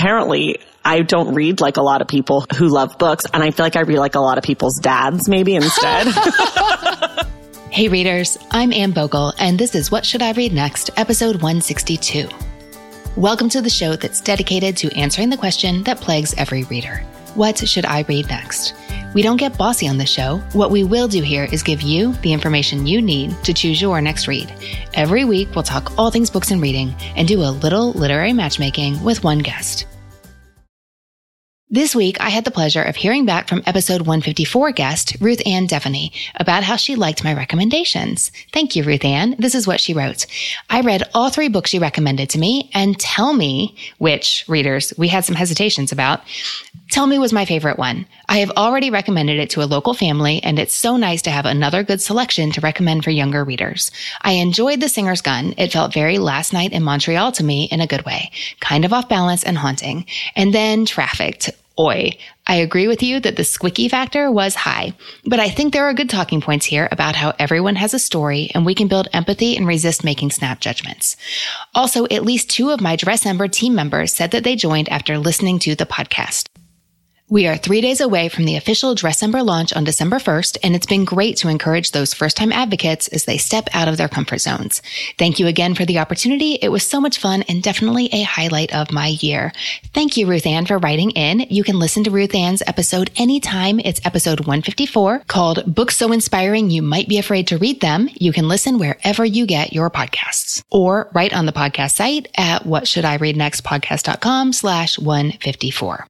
apparently I don't read like a lot of people who love books. And I feel like I read like a lot of people's dads maybe instead. hey readers, I'm Anne Bogue and this is What Should I Read Next, episode 162. Welcome to the show that's dedicated to answering the question that plagues every reader. What should I read next? We don't get bossy on the show. What we will do here is give you the information you need to choose your next read. Every week, we'll talk all things books and reading and do a little literary matchmaking with one guest. This week, I had the pleasure of hearing back from episode 154 guest, Ruth Ann Devaney, about how she liked my recommendations. Thank you, Ruth Ann. This is what she wrote. I read all three books she recommended to me and tell me which readers we had some hesitations about. Tell Me was my favorite one. I have already recommended it to a local family, and it's so nice to have another good selection to recommend for younger readers. I enjoyed The Singer's Gun. It felt very last night in Montreal to me in a good way, kind of off balance and haunting. And then Trafficked. Oi. I agree with you that the squicky factor was high, but I think there are good talking points here about how everyone has a story and we can build empathy and resist making snap judgments. Also, at least two of my Dress Dressember team members said that they joined after listening to the podcast. We are three days away from the official Dressember launch on December 1st, and it's been great to encourage those first time advocates as they step out of their comfort zones. Thank you again for the opportunity. It was so much fun and definitely a highlight of my year. Thank you, Ruth Ann, for writing in. You can listen to Ruth Ann's episode anytime. It's episode 154 called Books So Inspiring You Might Be Afraid to Read Them. You can listen wherever you get your podcasts or right on the podcast site at whatshouldireadnextpodcast.com slash 154.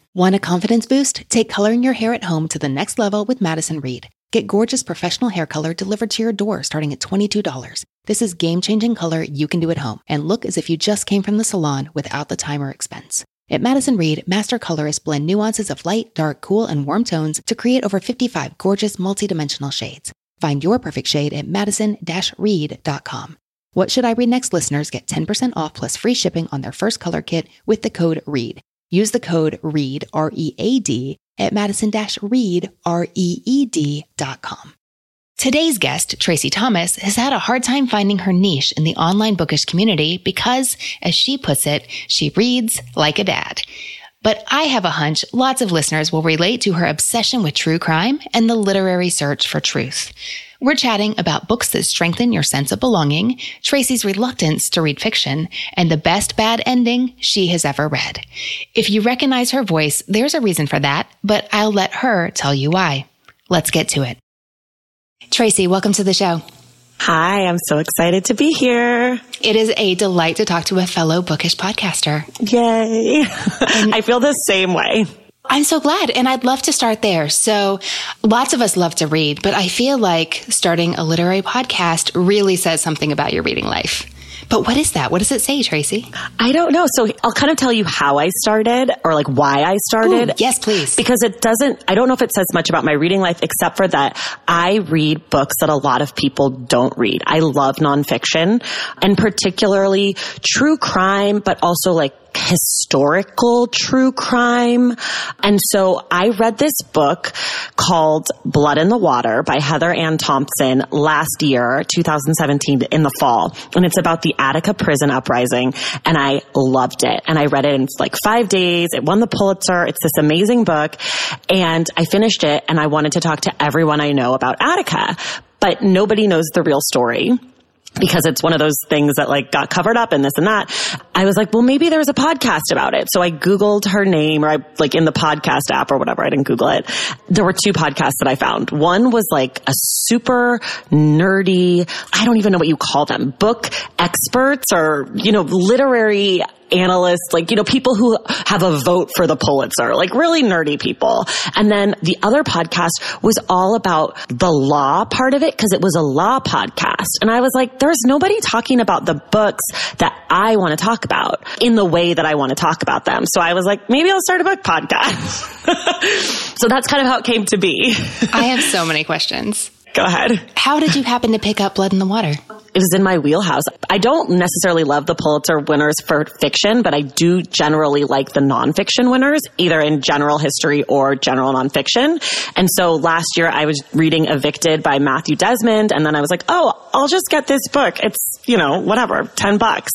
Want a confidence boost? Take coloring your hair at home to the next level with Madison Reed. Get gorgeous professional hair color delivered to your door starting at $22. This is game changing color you can do at home and look as if you just came from the salon without the time or expense. At Madison Reed, master colorists blend nuances of light, dark, cool, and warm tones to create over 55 gorgeous multidimensional shades. Find your perfect shade at madison-reed.com. What Should I Read Next listeners get 10% off plus free shipping on their first color kit with the code READ. Use the code READ, R E A D, at madison READ, reed, R E E D.com. Today's guest, Traci Thomas, has had a hard time finding her niche in the online bookish community because, as she puts it, she reads like a dad. But I have a hunch lots of listeners will relate to her obsession with true crime and the literary search for truth. We're chatting about books that strengthen your sense of belonging, Traci's reluctance to read fiction, and the best bad ending she has ever read. If you recognize her voice, there's a reason for that, but I'll let her tell you why. Let's get to it. Traci, welcome to the show. Hi, I'm so excited to be here. It is a delight to talk to a fellow bookish podcaster. Yay. I feel the same way. I'm so glad. And I'd love to start there. So lots of us love to read, but I feel like starting a literary podcast really says something about your reading life. But what is that? What does it say, Traci? I don't know. So I'll kind of tell you how I started or like why I started. Ooh, yes, please. Because it doesn't, I don't know if it says much about my reading life except for that I read books that a lot of people don't read. I love nonfiction and particularly true crime, but also like historical true crime. And so I read this book called Blood in the Water by Heather Ann Thompson last year, 2017 in the fall. And it's about the Attica prison uprising. And I loved it. And I read it in like five days. It won the Pulitzer. It's this amazing book. And I finished it and I wanted to talk to everyone I know about Attica, but nobody knows the real story. Because it's one of those things that like got covered up and this and that. I was like, well, maybe there was a podcast about it. So I Googled her name or I like in the podcast app or whatever. I didn't Google it. There were two podcasts that I found. One was like a super nerdy, I don't even know what you call them, book experts or, you know, literary analysts, like, you know, people who have a vote for the Pulitzer, like really nerdy people. And then the other podcast was all about the law part of it because it was a law podcast. And I was like, there's nobody talking about the books that I want to talk about in the way that I want to talk about them. So I was like, maybe I'll start a book podcast. so that's kind of how it came to be. I have so many questions. Go ahead. How did you happen to pick up Blood in the Water? It was in my wheelhouse. I don't necessarily love the Pulitzer winners for fiction, but I do generally like the nonfiction winners, either in general history or general nonfiction. And so last year I was reading Evicted by Matthew Desmond, and then I was like, oh, I'll just get this book. It's, you know, whatever, 10 bucks.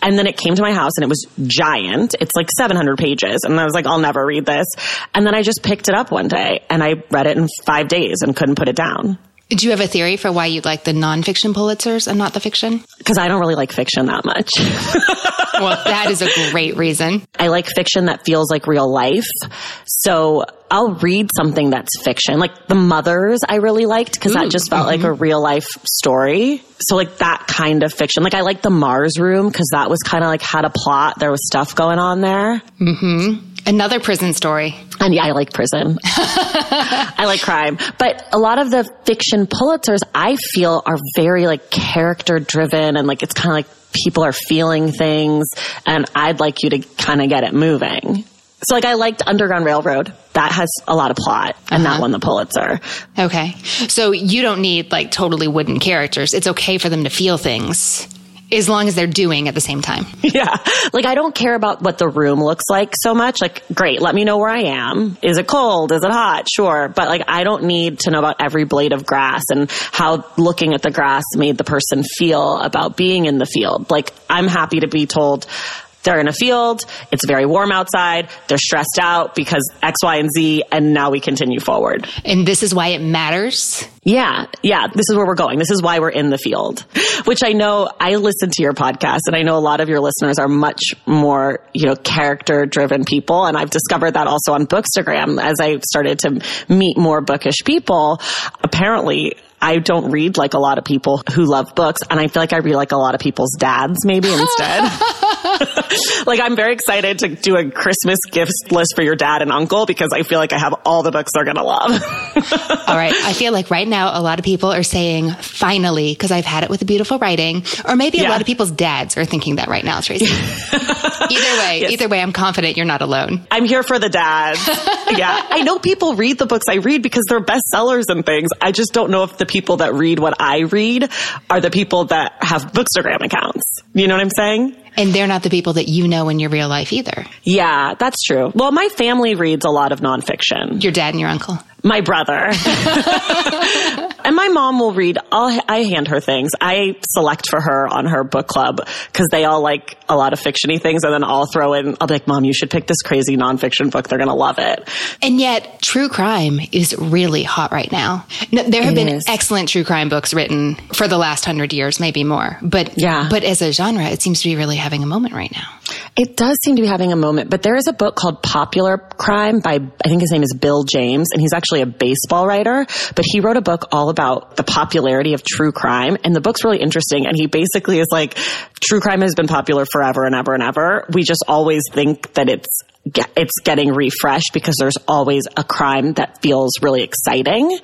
And then it came to my house and it was giant. It's like 700 pages. And I was like, I'll never read this. And then I just picked it up one day and I read it in five days and couldn't put it down. Do you have a theory for why you like the nonfiction Pulitzers and not the fiction? Because I don't really like fiction that much. well, that is a great reason. I like fiction that feels like real life. So I'll read something that's fiction. Like The Mothers, I really liked because that just felt mm-hmm. like a real life story. So like that kind of fiction. Like I like The Mars Room because that was kind of like had a plot. There was stuff going on there. Mm-hmm. Another prison story. And yeah, I like prison. I like crime. But a lot of the fiction Pulitzers I feel are very like character driven and like it's kind of like people are feeling things and I'd like you to kind of get it moving. So like I liked Underground Railroad. That has a lot of plot and uh-huh. that won the Pulitzer. Okay. So you don't need like totally wooden characters. It's okay for them to feel things as long as they're doing at the same time. Yeah. Like I don't care about what the room looks like so much. Like, great, let me know where I am. Is it cold? Is it hot? Sure. But like I don't need to know about every blade of grass and how looking at the grass made the person feel about being in the field. Like I'm happy to be told they're in a field. It's very warm outside. They're stressed out because X, Y, and Z. And now we continue forward. And this is why it matters. Yeah. Yeah. This is where we're going. This is why we're in the field, which I know I listen to your podcast and I know a lot of your listeners are much more, you know, character driven people. And I've discovered that also on Bookstagram as I started to meet more bookish people. Apparently I don't read like a lot of people who love books, and I feel like I read like a lot of people's dads maybe instead. like I'm very excited to do a Christmas gift list for your dad and uncle because I feel like I have all the books they're gonna love. all right, I feel like right now a lot of people are saying finally because I've had it with the beautiful writing, or maybe a lot of people's dads are thinking that right now, Traci. either way, yes. either way, I'm confident you're not alone. I'm here for the dads. yeah, I know people read the books I read because they're bestsellers and things. I just don't know if the people that read what I read are the people that have Bookstagram accounts. You know what I'm saying? And they're not the people that you know in your real life either. Yeah, that's true. Well, my family reads a lot of nonfiction. Your dad and your uncle? My brother. and my mom will read. I'll, I hand her things. I select for her on her book club because they all like a lot of fictiony things. And then I'll throw in, I'll be like, mom, you should pick this crazy nonfiction book. They're going to love it. And yet true crime is really hot right now. there have it been is. excellent true crime books written for the last hundred years, maybe more. But yeah, but as a genre, it seems to be really having a moment right now. It does seem to be having a moment, but there is a book called Popular Crime by, I think his name is Bill James, and he's actually a baseball writer, but he wrote a book all about the popularity of true crime, and the book's really interesting, and he basically is like, true crime has been popular forever and ever and ever. We just always think that it's it's getting refreshed because there's always a crime that feels really exciting.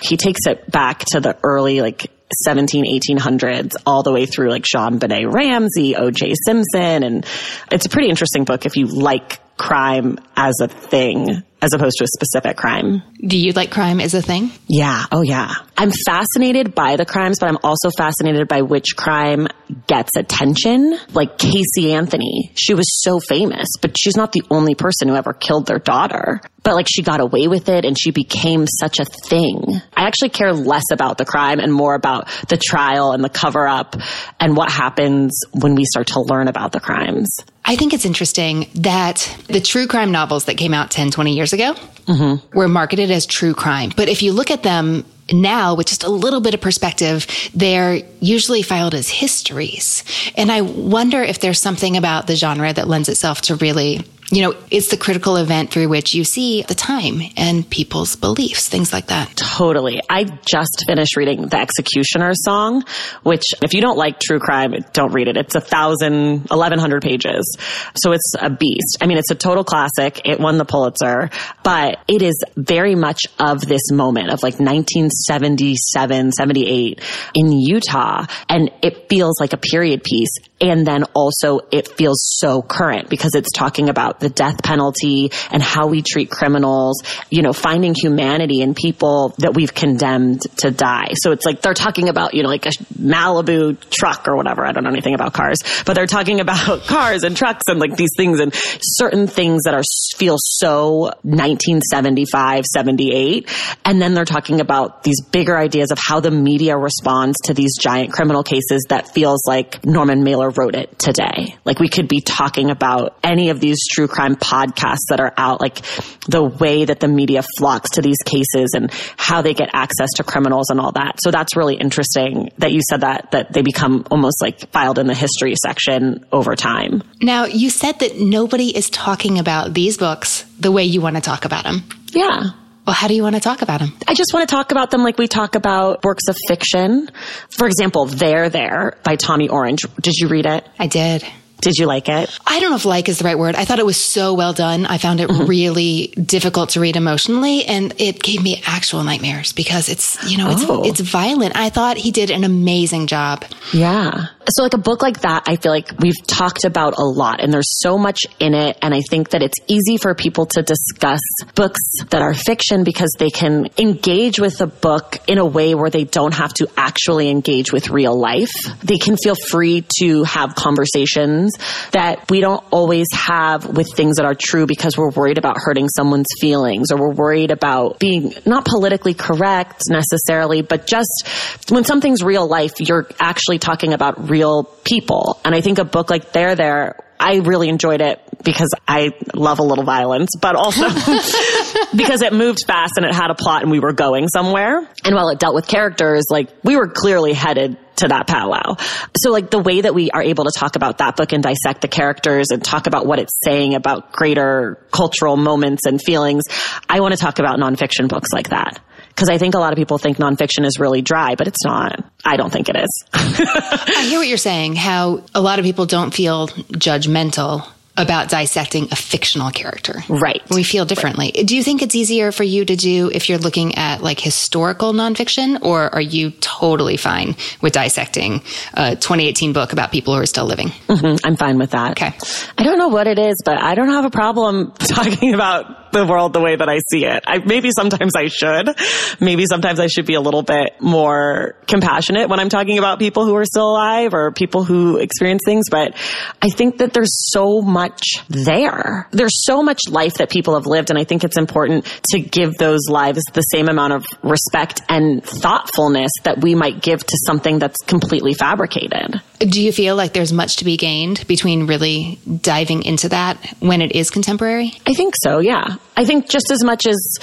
He takes it back to the early like 17, 1800s all the way through like JonBenét Ramsey, O.J. Simpson. And it's a pretty interesting book if you like crime as a thing as opposed to a specific crime. Do you like crime as a thing? Yeah. Oh, yeah. I'm fascinated by the crimes, but I'm also fascinated by which crime gets attention. Like Casey Anthony, she was so famous, but she's not the only person who ever killed their daughter. But like she got away with it and she became such a thing. I actually care less about the crime and more about the trial and the cover up and what happens when we start to learn about the crimes. I think it's interesting that the true crime novels that came out 10, 20 years ago mm-hmm. were marketed as true crime. But if you look at them now with just a little bit of perspective, they're usually filed as histories. And I wonder if there's something about the genre that lends itself to really you know, it's the critical event through which you see the time and people's beliefs, things like that. Totally. I just finished reading The Executioner Song, which if you don't like true crime, don't read it. It's a thousand, eleven hundred pages. So it's a beast. I mean, it's a total classic. It won the Pulitzer, but it is very much of this moment of like 1977, 78 in Utah. And it feels like a period piece. And then also it feels so current because it's talking about the death penalty and how we treat criminals, you know, finding humanity in people that we've condemned to die. So it's like they're talking about, you know, like a Malibu truck or whatever. I don't know anything about cars, but they're talking about cars and trucks and like these things and certain things that are feel so 1975, 78. And then they're talking about these bigger ideas of how the media responds to these giant criminal cases that feels like Norman Mailer wrote it today. Like we could be talking about any of these true crime podcasts that are out, like the way that the media flocks to these cases and how they get access to criminals and all that. So that's really interesting that you said that, that they become almost like filed in the history section over time. Now, you said that nobody is talking about these books the way you want to talk about them. Yeah. Well, how do you want to talk about them? I just want to talk about them like we talk about works of fiction. For example, There There by Tommy Orange. Did you read it? I did. Did you like it? I don't know if like is the right word. I thought it was so well done. I found it mm-hmm. really difficult to read emotionally and it gave me actual nightmares because it's, you know, it's, oh. it's violent. I thought he did an amazing job. Yeah. So like a book like that, I feel like we've talked about a lot and there's so much in it. And I think that it's easy for people to discuss books that are fiction because they can engage with a book in a way where they don't have to actually engage with real life. They can feel free to have conversations that we don't always have with things that are true because we're worried about hurting someone's feelings or we're worried about being not politically correct necessarily, but just when something's real life, you're actually talking about real people. And I think a book like There There, I really enjoyed it because I love a little violence, but also because it moved fast and it had a plot and we were going somewhere. And while it dealt with characters, like we were clearly headed to that powwow. So like the way that we are able to talk about that book and dissect the characters and talk about what it's saying about greater cultural moments and feelings, I want to talk about nonfiction books like that. Because I think a lot of people think nonfiction is really dry, but it's not. I don't think it is. I hear what you're saying, how a lot of people don't feel judgmental about dissecting a fictional character. Right. We feel differently. Right. Do you think it's easier for you to do if you're looking at like historical nonfiction, or are you totally fine with dissecting a 2018 book about people who are still living? Mm-hmm. I'm fine with that. Okay. I don't know what it is, but I don't have a problem talking about the world the way that I see it. I, maybe sometimes I should. Maybe sometimes I should be a little bit more compassionate when I'm talking about people who are still alive or people who experience things. But I think that there's so much much there. There's so much life that people have lived. And I think it's important to give those lives the same amount of respect and thoughtfulness that we might give to something that's completely fabricated. Do you feel like there's much to be gained between really diving into that when it is contemporary? I think so, yeah. I think just as much as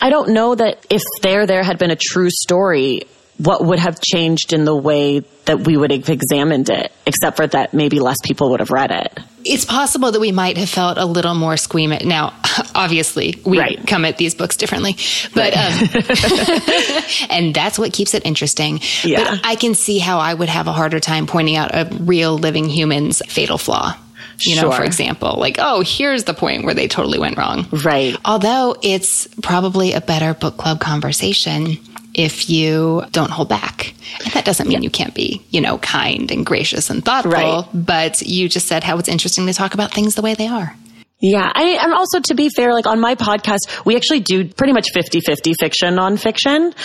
I don't know that if there there had been a true story, what would have changed in the way that we would have examined it, except for that maybe less people would have read it. It's possible that we might have felt a little more squeamish. Now, obviously, we right. come at these books differently, but right. um, and that's what keeps it interesting. Yeah. But I can see how I would have a harder time pointing out a real living human's fatal flaw. You know, for example, like, oh, here's the point where they totally went wrong. Right. Although it's probably a better book club conversation if you don't hold back. And that doesn't mean yeah. you can't be, you know, kind and gracious and thoughtful, right. but you just said how it's interesting to talk about things the way they are. Yeah. I, and also to be fair, like on my podcast, we actually do pretty much 50-50 fiction nonfiction,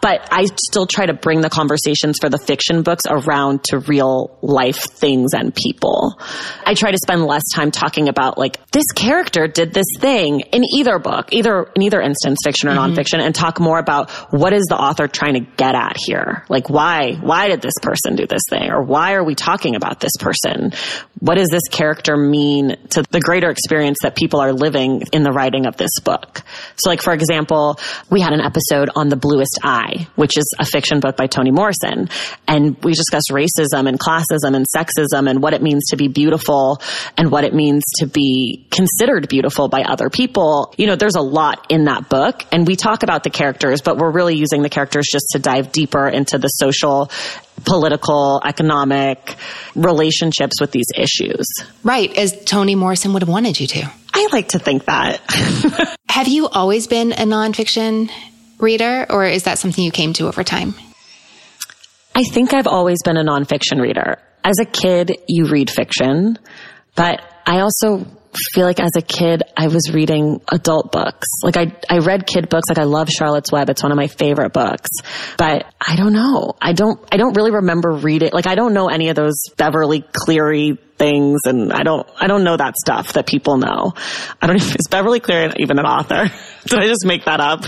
but I still try to bring the conversations for the fiction books around to real life things and people. I try to spend less time talking about like this character did this thing in either book, either in either instance, fiction or mm-hmm. nonfiction, and talk more about what is the author trying to get at here? Like why, why did this person do this thing? Or why are we talking about this person? What does this character mean to the greater experience that people are living in the writing of this book? So like, for example, we had an episode on The Bluest Eye, which is a fiction book by Toni Morrison. And we discussed racism and classism and sexism and what it means to be beautiful and what it means to be considered beautiful by other people. You know, there's a lot in that book and we talk about the characters, but we're really using the characters just to dive deeper into the social political, economic relationships with these issues. Right, as Toni Morrison would have wanted you to. I like to think that. have you always been a nonfiction reader, or is that something you came to over time? I think I've always been a nonfiction reader. As a kid, you read fiction, but I also feel like as a kid, I was reading adult books. Like I, I read kid books. Like I love Charlotte's Web. It's one of my favorite books, but I don't know. I don't, I don't really remember reading. Like I don't know any of those Beverly Cleary things and I don't, I don't know that stuff that people know. I don't even, is Beverly Cleary even an author? Did I just make that up?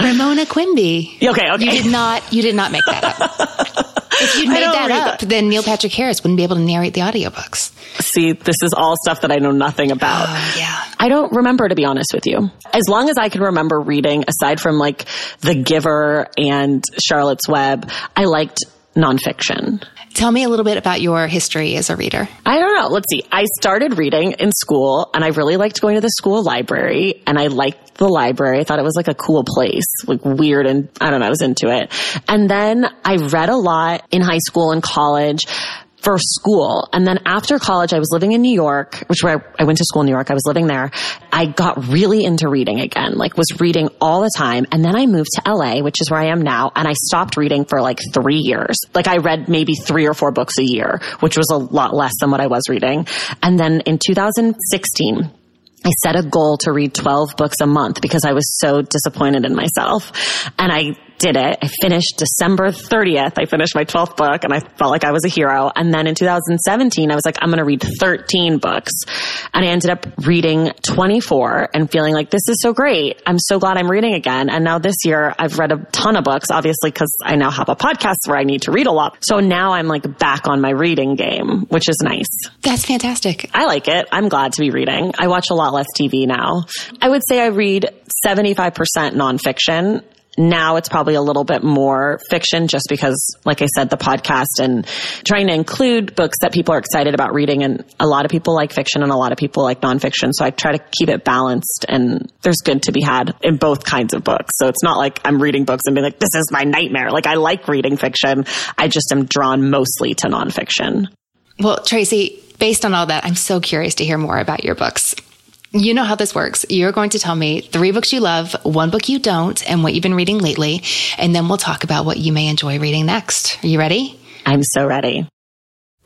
Ramona Quimby. Okay, okay. You did not, you did not make that up. if you'd made that up, that. then Neil Patrick Harris wouldn't be able to narrate the audiobooks. See, this is all stuff that I know nothing about. Oh, yeah. I don't remember, to be honest with you. As long as I can remember reading, aside from like The Giver and Charlotte's Web, I liked nonfiction. Tell me a little bit about your history as a reader. I don't know. Let's see. I started reading in school and I really liked going to the school library and I liked the library. I thought it was like a cool place, like weird and I don't know, I was into it. And then I read a lot in high school and college for school. And then after college, I was living in New York, which where I went to school in New York. I was living there. I got really into reading again, like was reading all the time. And then I moved to LA, which is where I am now. And I stopped reading for like three years. Like I read maybe three or four books a year, which was a lot less than what I was reading. And then in 2016, I set a goal to read 12 books a month because I was so disappointed in myself. And I did it. I finished December 30th. I finished my 12th book and I felt like I was a hero. And then in 2017, I was like, I'm going to read 13 books. And I ended up reading 24 and feeling like this is so great. I'm so glad I'm reading again. And now this year I've read a ton of books, obviously, because I now have a podcast where I need to read a lot. So now I'm like back on my reading game, which is nice. That's fantastic. I like it. I'm glad to be reading. I watch a lot less TV now. I would say I read 75% nonfiction now it's probably a little bit more fiction just because, like I said, the podcast and trying to include books that people are excited about reading. And a lot of people like fiction and a lot of people like nonfiction. So I try to keep it balanced and there's good to be had in both kinds of books. So it's not like I'm reading books and being like, this is my nightmare. Like I like reading fiction. I just am drawn mostly to nonfiction. Well, Traci, based on all that, I'm so curious to hear more about your books. You know how this works. You're going to tell me three books you love, one book you don't, and what you've been reading lately. And then we'll talk about what you may enjoy reading next. Are you ready? I'm so ready.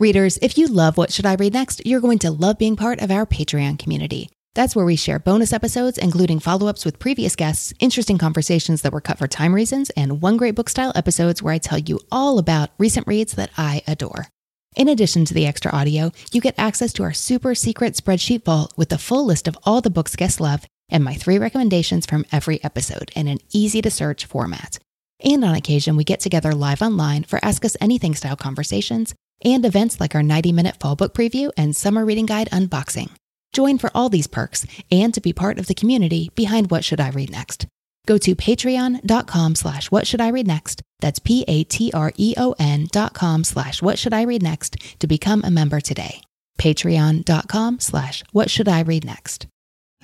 Readers, if you love What Should I Read Next, you're going to love being part of our Patreon community. That's where we share bonus episodes, including follow ups with previous guests, interesting conversations that were cut for time reasons, and one great book style episodes where I tell you all about recent reads that I adore. In addition to the extra audio, you get access to our super secret spreadsheet vault with the full list of all the books guests love and my three recommendations from every episode in an easy to search format. And on occasion, we get together live online for Ask Us Anything style conversations and events like our 90 minute fall book preview and summer reading guide unboxing. Join for all these perks and to be part of the community behind What Should I Read Next. Go to patreon.com slash what should I read next. That's P-A-T-R-E-O-N dot com slash what should I read next to become a member today. Patreon.com slash what should I read next.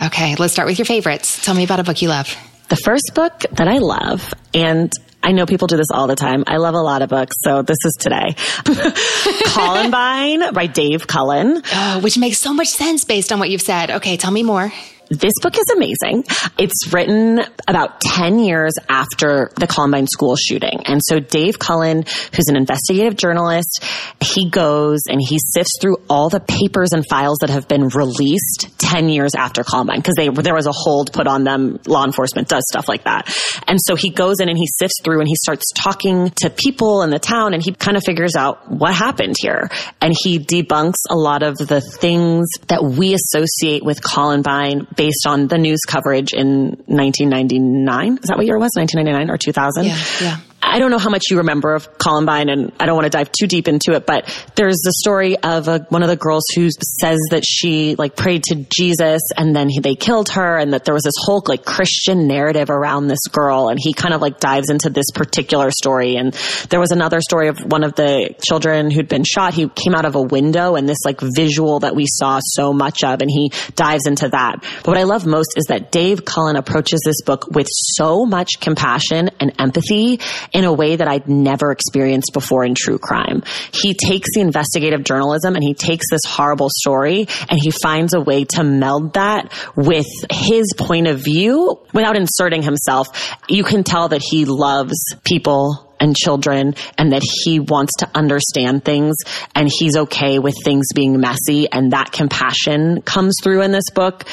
Okay, let's start with your favorites. Tell me about a book you love. The first book that I love, and I know people do this all the time. I love a lot of books, so this is today. Columbine by Dave Cullen. Oh, which makes so much sense based on what you've said. Okay, tell me more. This book is amazing. It's written about 10 years after the Columbine school shooting. And so Dave Cullen, who's an investigative journalist, he goes and he sifts through all the papers and files that have been released 10 years after Columbine because there was a hold put on them. Law enforcement does stuff like that. And so he goes in and he sifts through and he starts talking to people in the town and he kind of figures out what happened here. And he debunks a lot of the things that we associate with Columbine based on the news coverage in 1999. Is that what year it was? 1999 or 2000? Yeah, yeah. I don't know how much you remember of Columbine and I don't want to dive too deep into it, but there's the story of a, one of the girls who says that she like prayed to Jesus and then he, they killed her and that there was this whole like Christian narrative around this girl and he kind of like dives into this particular story. And there was another story of one of the children who'd been shot. He came out of a window and this like visual that we saw so much of and he dives into that. But what I love most is that Dave Cullen approaches this book with so much compassion and empathy in a way that I'd never experienced before in true crime. He takes the investigative journalism and he takes this horrible story and he finds a way to meld that with his point of view without inserting himself. You can tell that he loves people and children and that he wants to understand things and he's okay with things being messy and that compassion comes through in this book.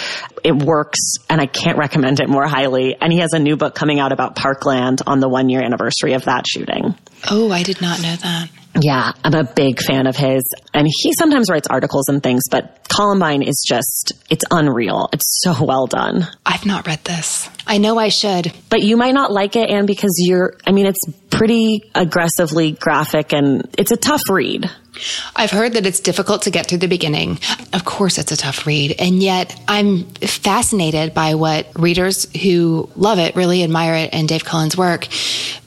It works and I can't recommend it more highly. And he has a new book coming out about Parkland on the one year anniversary of that shooting. Oh, I did not know that. Yeah, I'm a big fan of his. And he sometimes writes articles and things, but Columbine is just, it's unreal. It's so well done. I've not read this. I know I should. But you might not like it, and because you're, I mean, it's pretty aggressively graphic and it's a tough read. I've heard that it's difficult to get through the beginning. Of course, it's a tough read. And yet, I'm fascinated by what readers who love it, really admire it, and Dave Cullen's work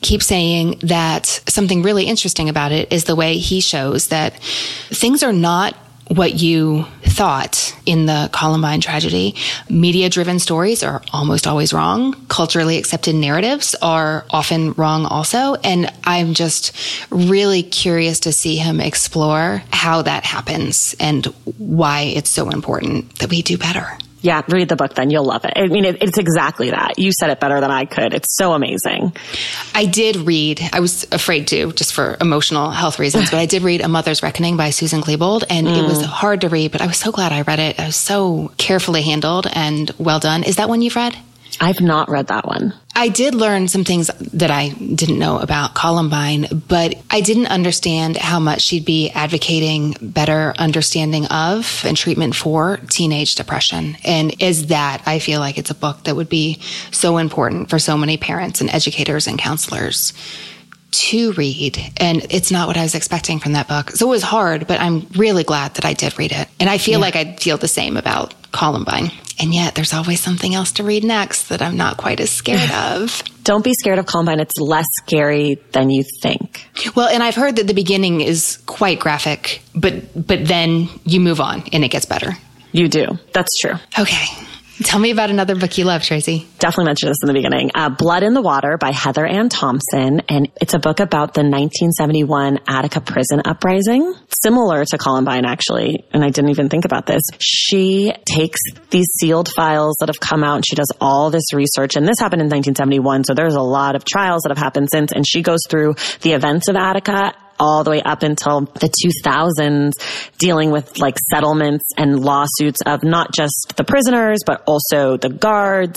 keep saying that something really interesting about it is the way he shows that things are not what you thought in the Columbine tragedy. Media driven stories are almost always wrong. Culturally accepted narratives are often wrong also. And I'm just really curious to see him explore how that happens and why it's so important that we do better. Yeah, read the book then. You'll love it. I mean, it, it's exactly that. You said it better than I could. It's so amazing. I did read, I was afraid to, just for emotional health reasons, but I did read A Mother's Reckoning by Susan Klebold, and mm. it was mm. hard to read, but I was so glad I read it. It was so carefully handled and well done. Is that one you've read? I've not read that one. I did learn some things that I didn't know about Columbine, but I didn't understand how much she'd be advocating better understanding of and treatment for teenage depression. And is that I feel like it's a book that would be so important for so many parents and educators and counselors to read. And it's not what I was expecting from that book. So it was hard, but I'm really glad that I did read it. And I feel yeah. like I feel the same about Columbine. And yet there's always something else to read next that I'm not quite as scared of. Don't be scared of Columbine. It's less scary than you think. Well, and I've heard that the beginning is quite graphic, but but then you move on and it gets better. You do. That's true. Okay. Tell me about another book you love, Traci. Definitely mentioned this in the beginning. Uh, Blood in the Water by Heather Ann Thompson. And it's a book about the 1971 Attica prison uprising, similar to Columbine, actually. And I didn't even think about this. She takes these sealed files that have come out and she does all this research. And this happened in 1971. So there's a lot of trials that have happened since. And she goes through the events of Attica all the way up until the 2000s dealing with like settlements and lawsuits of not just the prisoners, but also the guards.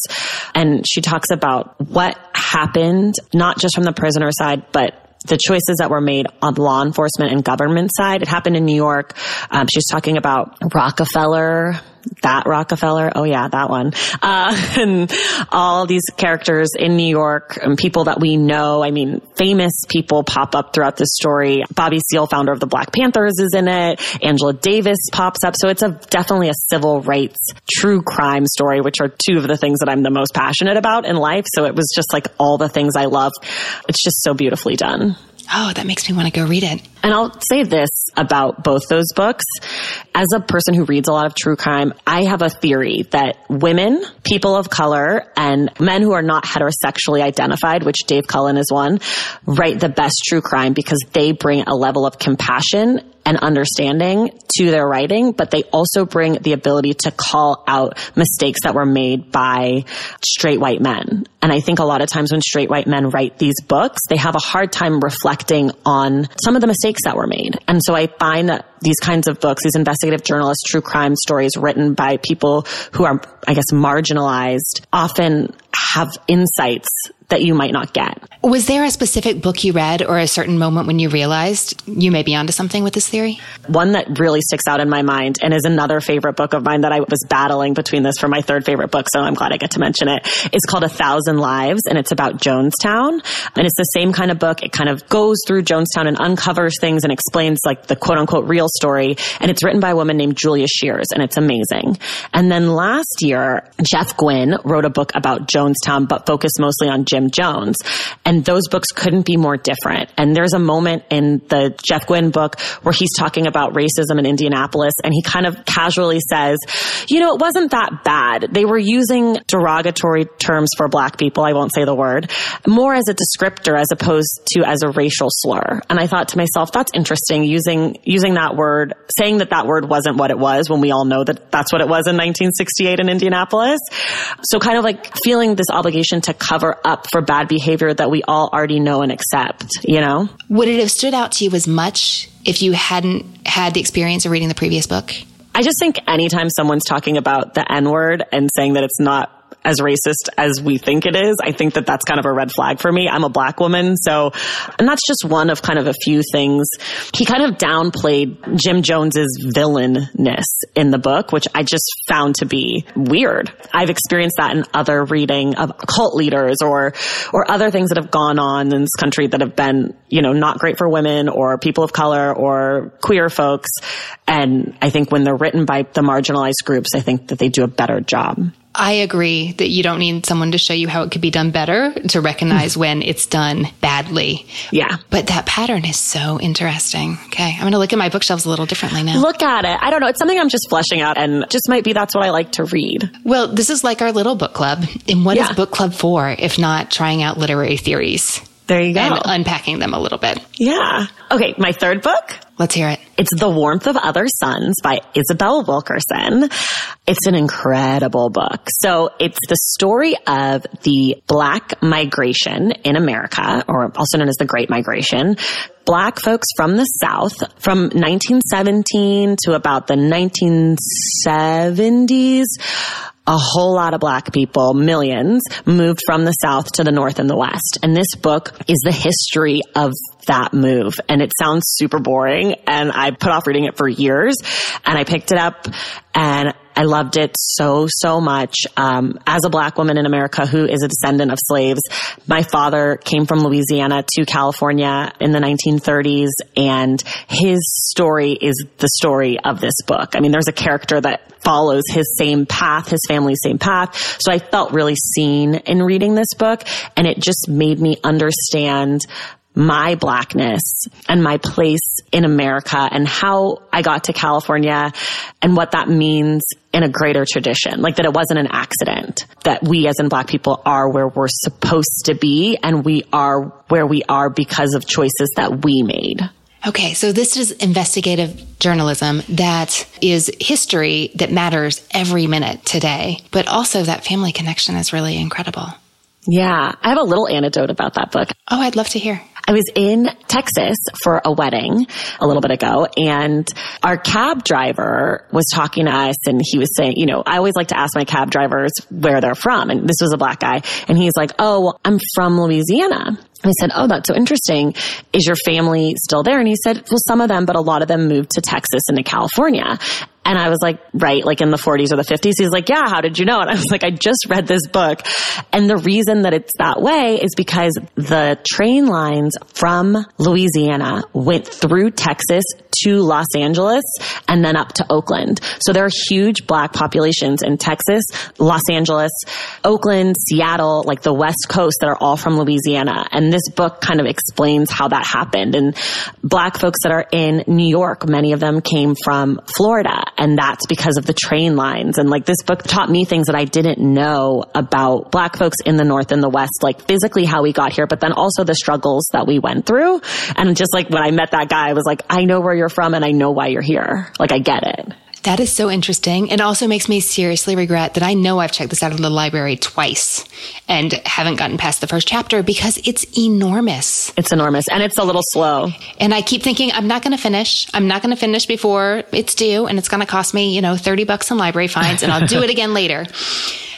And she talks about what happened, not just from the prisoner side, but the choices that were made on law enforcement and government side. It happened in New York. Um, she's talking about Rockefeller, that Rockefeller. Oh yeah, that one. Uh, and all these characters in New York and people that we know. I mean, famous people pop up throughout the story. Bobby Seale, founder of the Black Panthers is in it. Angela Davis pops up. So it's a definitely a civil rights true crime story, which are two of the things that I'm the most passionate about in life. So it was just like all the things I love. It's just so beautifully done. Oh, that makes me want to go read it. And I'll say this about both those books. As a person who reads a lot of true crime, I have a theory that women, people of color, and men who are not heterosexually identified, which Dave Cullen is one, write the best true crime because they bring a level of compassion and understanding to their writing, but they also bring the ability to call out mistakes that were made by straight white men. And I think a lot of times when straight white men write these books, they have a hard time reflecting on some of the mistakes that were made. And so I find that these kinds of books, these investigative journalists, true crime stories written by people who are, I guess, marginalized often have insights that you might not get. Was there a specific book you read or a certain moment when you realized you may be onto something with this theory? One that really sticks out in my mind and is another favorite book of mine that I was battling between this for my third favorite book, so I'm glad I get to mention it. It's called A Thousand Lives and it's about Jonestown. And it's the same kind of book. It kind of goes through Jonestown and uncovers things and explains like the quote unquote real story. And it's written by a woman named Julia Scheeres and it's amazing. And then last year, Jeff Guinn wrote a book about Jonestown, but focused mostly on Jim Jones. And those books couldn't be more different. And there's a moment in the Jeff Guinn book where he's talking about racism in Indianapolis and he kind of casually says, you know, it wasn't that bad. They were using derogatory terms for black people. I won't say the word more as a descriptor as opposed to as a racial slur. And I thought to myself, that's interesting using, using that word, saying that that word wasn't what it was when we all know that that's what it was in 1968 in Indianapolis. So kind of like feeling this obligation to cover up for bad behavior that we all already know and accept, you know? Would it have stood out to you as much if you hadn't had the experience of reading the previous book? I just think anytime someone's talking about the N word and saying that it's not as racist as we think it is, I think that that's kind of a red flag for me. I'm a black woman, so, and that's just one of kind of a few things. He kind of downplayed Jim Jones's villainness in the book, which I just found to be weird. I've experienced that in other reading of cult leaders or, or other things that have gone on in this country that have been, you know, not great for women or people of color or queer folks. And I think when they're written by the marginalized groups, I think that they do a better job. I agree that you don't need someone to show you how it could be done better to recognize when it's done badly. Yeah. But that pattern is so interesting. Okay. I'm going to look at my bookshelves a little differently now. Look at it. I don't know. It's something I'm just fleshing out and just might be that's what I like to read. Well, this is like our little book club. And what yeah. is book club for if not trying out literary theories? There you go. And unpacking them a little bit. Yeah. Okay. My third book. Let's hear it. It's The Warmth of Other Suns by Isabel Wilkerson. It's an incredible book. So it's the story of the black migration in America, or also known as the Great Migration. Black folks from the South from 1917 to about the 1970s a whole lot of black people, millions, moved from the South to the North and the West. And this book is the history of that move. And it sounds super boring. And I put off reading it for years and I picked it up and I loved it so, so much. Um, as a black woman in America who is a descendant of slaves, my father came from Louisiana to California in the 1930s and his story is the story of this book. I mean, there's a character that follows his same path, his family's same path. So I felt really seen in reading this book and it just made me understand my blackness and my place in America and how I got to California and what that means in a greater tradition. Like that it wasn't an accident that we as in black people are where we're supposed to be and we are where we are because of choices that we made. Okay, so this is investigative journalism that is history that matters every minute today, but also that family connection is really incredible. Yeah, I have a little anecdote about that book. Oh, I'd love to hear. I was in Texas for a wedding a little bit ago and our cab driver was talking to us and he was saying, you know, I always like to ask my cab drivers where they're from. And this was a black guy. And he's like, Oh, well, I'm from Louisiana. I said, Oh, that's so interesting. Is your family still there? And he said, Well, some of them, but a lot of them moved to Texas and to California. And I was like, right, like in the 40s or the 50s. He's like, yeah, how did you know? And I was like, I just read this book. And the reason that it's that way is because the train lines from Louisiana went through Texas to Los Angeles and then up to Oakland. So there are huge black populations in Texas, Los Angeles, Oakland, Seattle, like the West Coast that are all from Louisiana. And this book kind of explains how that happened. And black folks that are in New York, many of them came from Florida and that's because of the train lines. And like this book taught me things that I didn't know about black folks in the North and the West, like physically how we got here, but then also the struggles that we went through. And just like when I met that guy, I was like, I know where you're from and I know why you're here. Like I get it. That is so interesting. It also makes me seriously regret that I know I've checked this out of the library twice and haven't gotten past the first chapter because it's enormous. It's enormous and it's a little slow. And I keep thinking, I'm not going to finish. I'm not going to finish before it's due and it's going to cost me, you know, 30 bucks in library fines and I'll do it again later.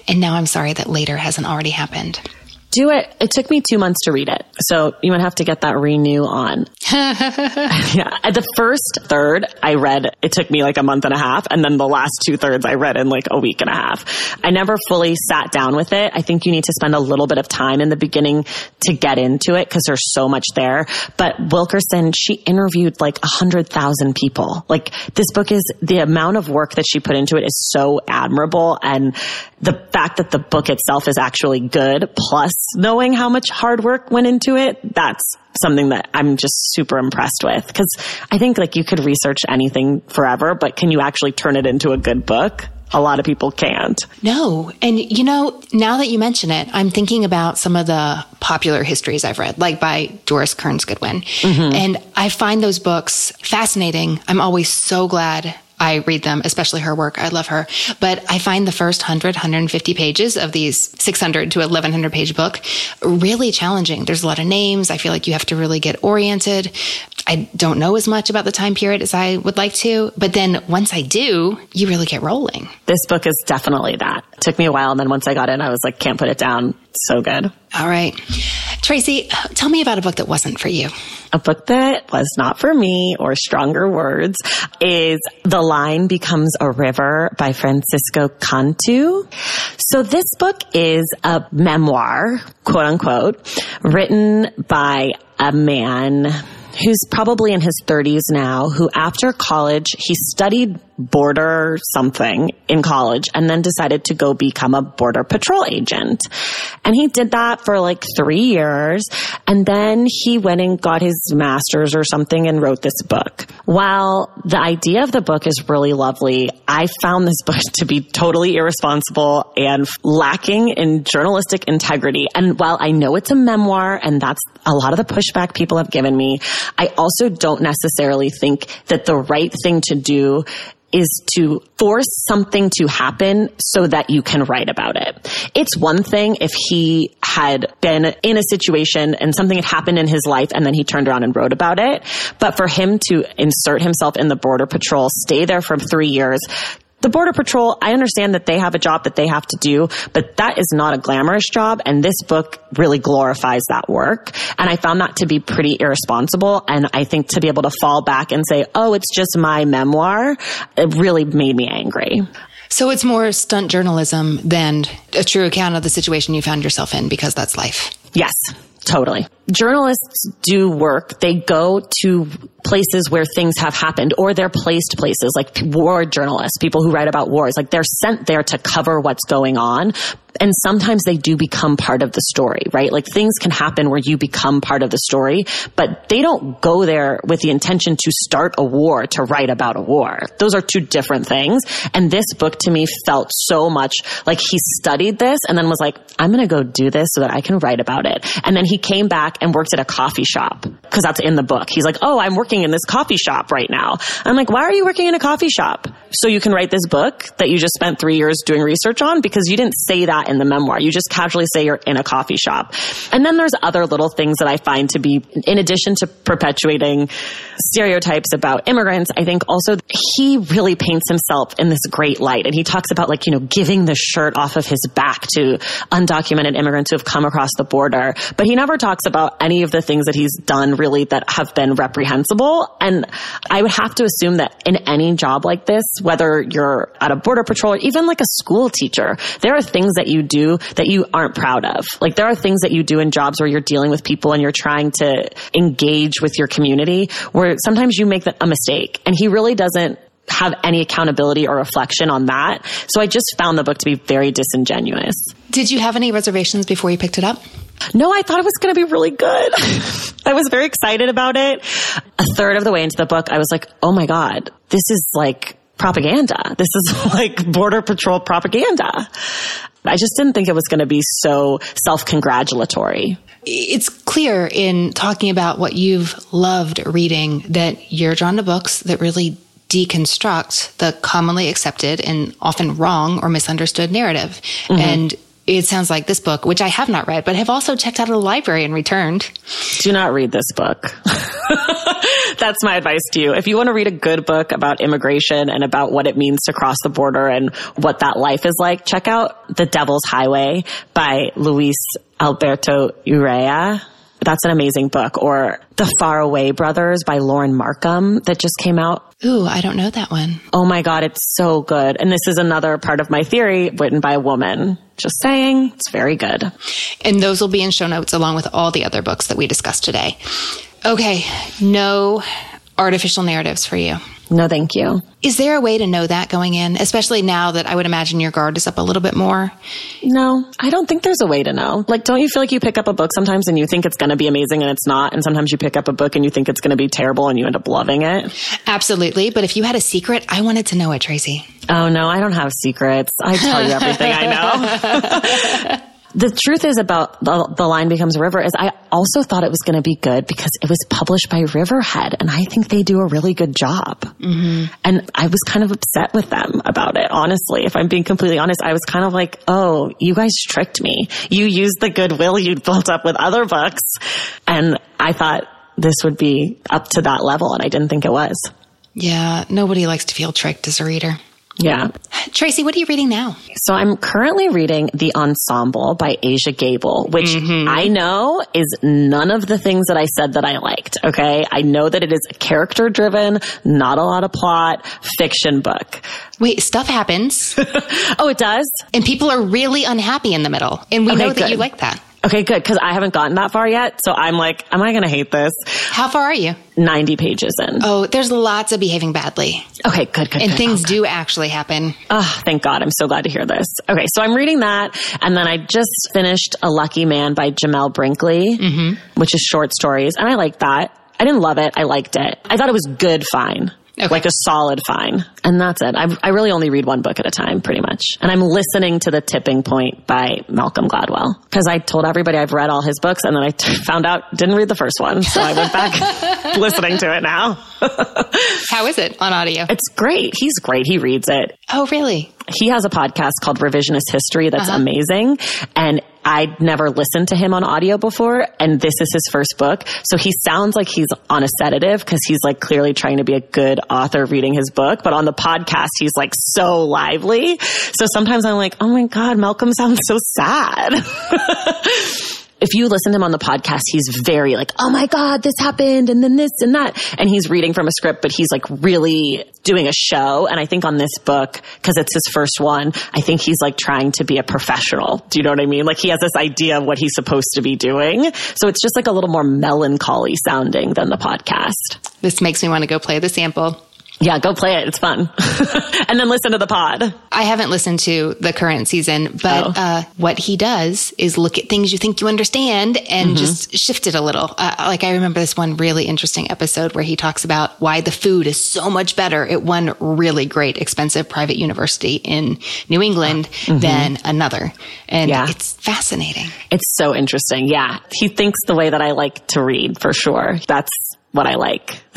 And now I'm sorry that later hasn't already happened. Do it. It took me two months to read it. So you would have to get that renew on. yeah. At the first third, I read, it took me like a month and a half. And then the last two thirds I read in like a week and a half. I never fully sat down with it. I think you need to spend a little bit of time in the beginning to get into it because there's so much there. But Wilkerson, she interviewed like a hundred thousand people. Like this book is the amount of work that she put into it is so admirable. And the fact that the book itself is actually good, plus knowing how much hard work went into it, that's something that I'm just super impressed with. Cause I think like you could research anything forever, but can you actually turn it into a good book? A lot of people can't. No. And you know, now that you mention it, I'm thinking about some of the popular histories I've read, like by Doris Kearns Goodwin. Mm-hmm. And I find those books fascinating. I'm always so glad I read them, especially her work. I love her. But I find the first 100, 150 pages of these 600 to 1100 page book really challenging. There's a lot of names. I feel like you have to really get oriented. I don't know as much about the time period as I would like to. But then once I do, you really get rolling. This book is definitely that. Took me a while. And then once I got in, I was like, can't put it down. So good. All right. Traci, tell me about a book that wasn't for you. A book that was not for me or stronger words is The Line Becomes a River by Francisco Cantu. So this book is a memoir, quote unquote, written by a man who's probably in his 30s now, who after college, he studied border something in college and then decided to go become a border patrol agent. And he did that for like three years. And then he went and got his master's or something and wrote this book. While the idea of the book is really lovely, I found this book to be totally irresponsible and lacking in journalistic integrity. And while I know it's a memoir and that's a lot of the pushback people have given me, I also don't necessarily think that the right thing to do is to force something to happen so that you can write about it. It's one thing if he had been in a situation and something had happened in his life and then he turned around and wrote about it. But for him to insert himself in the border patrol, stay there for three years, the border patrol, I understand that they have a job that they have to do, but that is not a glamorous job. And this book really glorifies that work. And I found that to be pretty irresponsible. And I think to be able to fall back and say, Oh, it's just my memoir, it really made me angry. So it's more stunt journalism than a true account of the situation you found yourself in because that's life. Yes, totally. Journalists do work. They go to places where things have happened or they're placed places like war journalists, people who write about wars. Like they're sent there to cover what's going on. And sometimes they do become part of the story, right? Like things can happen where you become part of the story, but they don't go there with the intention to start a war to write about a war. Those are two different things. And this book to me felt so much like he studied this and then was like, I'm going to go do this so that I can write about it. And then he came back and worked at a coffee shop because that's in the book. He's like, Oh, I'm working in this coffee shop right now. I'm like, why are you working in a coffee shop? So you can write this book that you just spent three years doing research on because you didn't say that in the memoir. You just casually say you're in a coffee shop. And then there's other little things that I find to be, in addition to perpetuating stereotypes about immigrants, I think also he really paints himself in this great light. And he talks about like, you know, giving the shirt off of his back to undocumented immigrants who have come across the border. But he never talks about any of the things that he's done really that have been reprehensible. And I would have to assume that in any job like this, whether you're at a border patrol or even like a school teacher, there are things that you do that you aren't proud of. Like there are things that you do in jobs where you're dealing with people and you're trying to engage with your community where sometimes you make a mistake and he really doesn't have any accountability or reflection on that. So I just found the book to be very disingenuous. Did you have any reservations before you picked it up? No, I thought it was going to be really good. I was very excited about it. A third of the way into the book, I was like, oh my God, this is like propaganda. This is like border patrol propaganda. I just didn't think it was going to be so self-congratulatory. It's clear in talking about what you've loved reading that you're drawn to books that really deconstruct the commonly accepted and often wrong or misunderstood narrative. Mm-hmm. And it sounds like this book, which I have not read, but have also checked out of the library and returned. Do not read this book. That's my advice to you. If you want to read a good book about immigration and about what it means to cross the border and what that life is like, check out The Devil's Highway by Luis Alberto Urrea. That's an amazing book. Or The Faraway Brothers by Lauren Markham that just came out. Ooh, I don't know that one. Oh my God, it's so good. And this is another part of my theory written by a woman. Just saying, it's very good. And those will be in show notes along with all the other books that we discussed today. Okay, no artificial narratives for you. No, thank you. Is there a way to know that going in, especially now that I would imagine your guard is up a little bit more? No, I don't think there's a way to know. Like, don't you feel like you pick up a book sometimes and you think it's going to be amazing and it's not? And sometimes you pick up a book and you think it's going to be terrible and you end up loving it? Absolutely. But if you had a secret, I wanted to know it, Traci. Oh, no, I don't have secrets. I tell you everything I know. the truth is about the, the, line becomes a river is I also thought it was going to be good because it was published by Riverhead and I think they do a really good job. Mm-hmm. And I was kind of upset with them about it. Honestly, if I'm being completely honest, I was kind of like, Oh, you guys tricked me. You used the goodwill you'd built up with other books. And I thought this would be up to that level. And I didn't think it was. Yeah. Nobody likes to feel tricked as a reader. Yeah. Traci, what are you reading now? So I'm currently reading The Ensemble by Aja Gabel, which mm-hmm. I know is none of the things that I said that I liked. Okay. I know that it is a character driven, not a lot of plot, fiction book. Wait, stuff happens. oh, it does? And people are really unhappy in the middle. And we okay, know that good. you like that. Okay, good. Cause I haven't gotten that far yet. So I'm like, am I going to hate this? How far are you? 90 pages in. Oh, there's lots of behaving badly. Okay, good, good. And good. things do actually happen. Oh, thank God. I'm so glad to hear this. Okay, so I'm reading that. And then I just finished A Lucky Man by Jamel Brinkley, mm-hmm. which is short stories. And I like that. I didn't love it. I liked it. I thought it was good fine. Okay. Like a solid fine. And that's it. I, I really only read one book at a time, pretty much. And I'm listening to The Tipping Point by Malcolm Gladwell. Cause I told everybody I've read all his books and then I t- found out didn't read the first one. So I went back listening to it now. How is it on audio? It's great. He's great. He reads it. Oh, really? He has a podcast called Revisionist History that's uh-huh. amazing. And I'd never listened to him on audio before and this is his first book. So he sounds like he's on a sedative because he's like clearly trying to be a good author reading his book. But on the podcast, he's like so lively. So sometimes I'm like, oh my God, Malcolm sounds so sad. if you listen to him on the podcast, he's very like, oh my God, this happened and then this and that. And he's reading from a script, but he's like really doing a show. And I think on this book, cause it's his first one, I think he's like trying to be a professional. Do you know what I mean? Like he has this idea of what he's supposed to be doing. So it's just like a little more melancholy sounding than the podcast. This makes me want to go play the sample. Yeah, go play it. It's fun. and then listen to the pod. I haven't listened to the current season, but oh. uh, what he does is look at things you think you understand and mm-hmm. just shift it a little. Uh, like I remember this one really interesting episode where he talks about why the food is so much better at one really great, expensive private university in New England mm-hmm. than another. And yeah. it's fascinating. It's so interesting. Yeah. He thinks the way that I like to read for sure. That's what I like.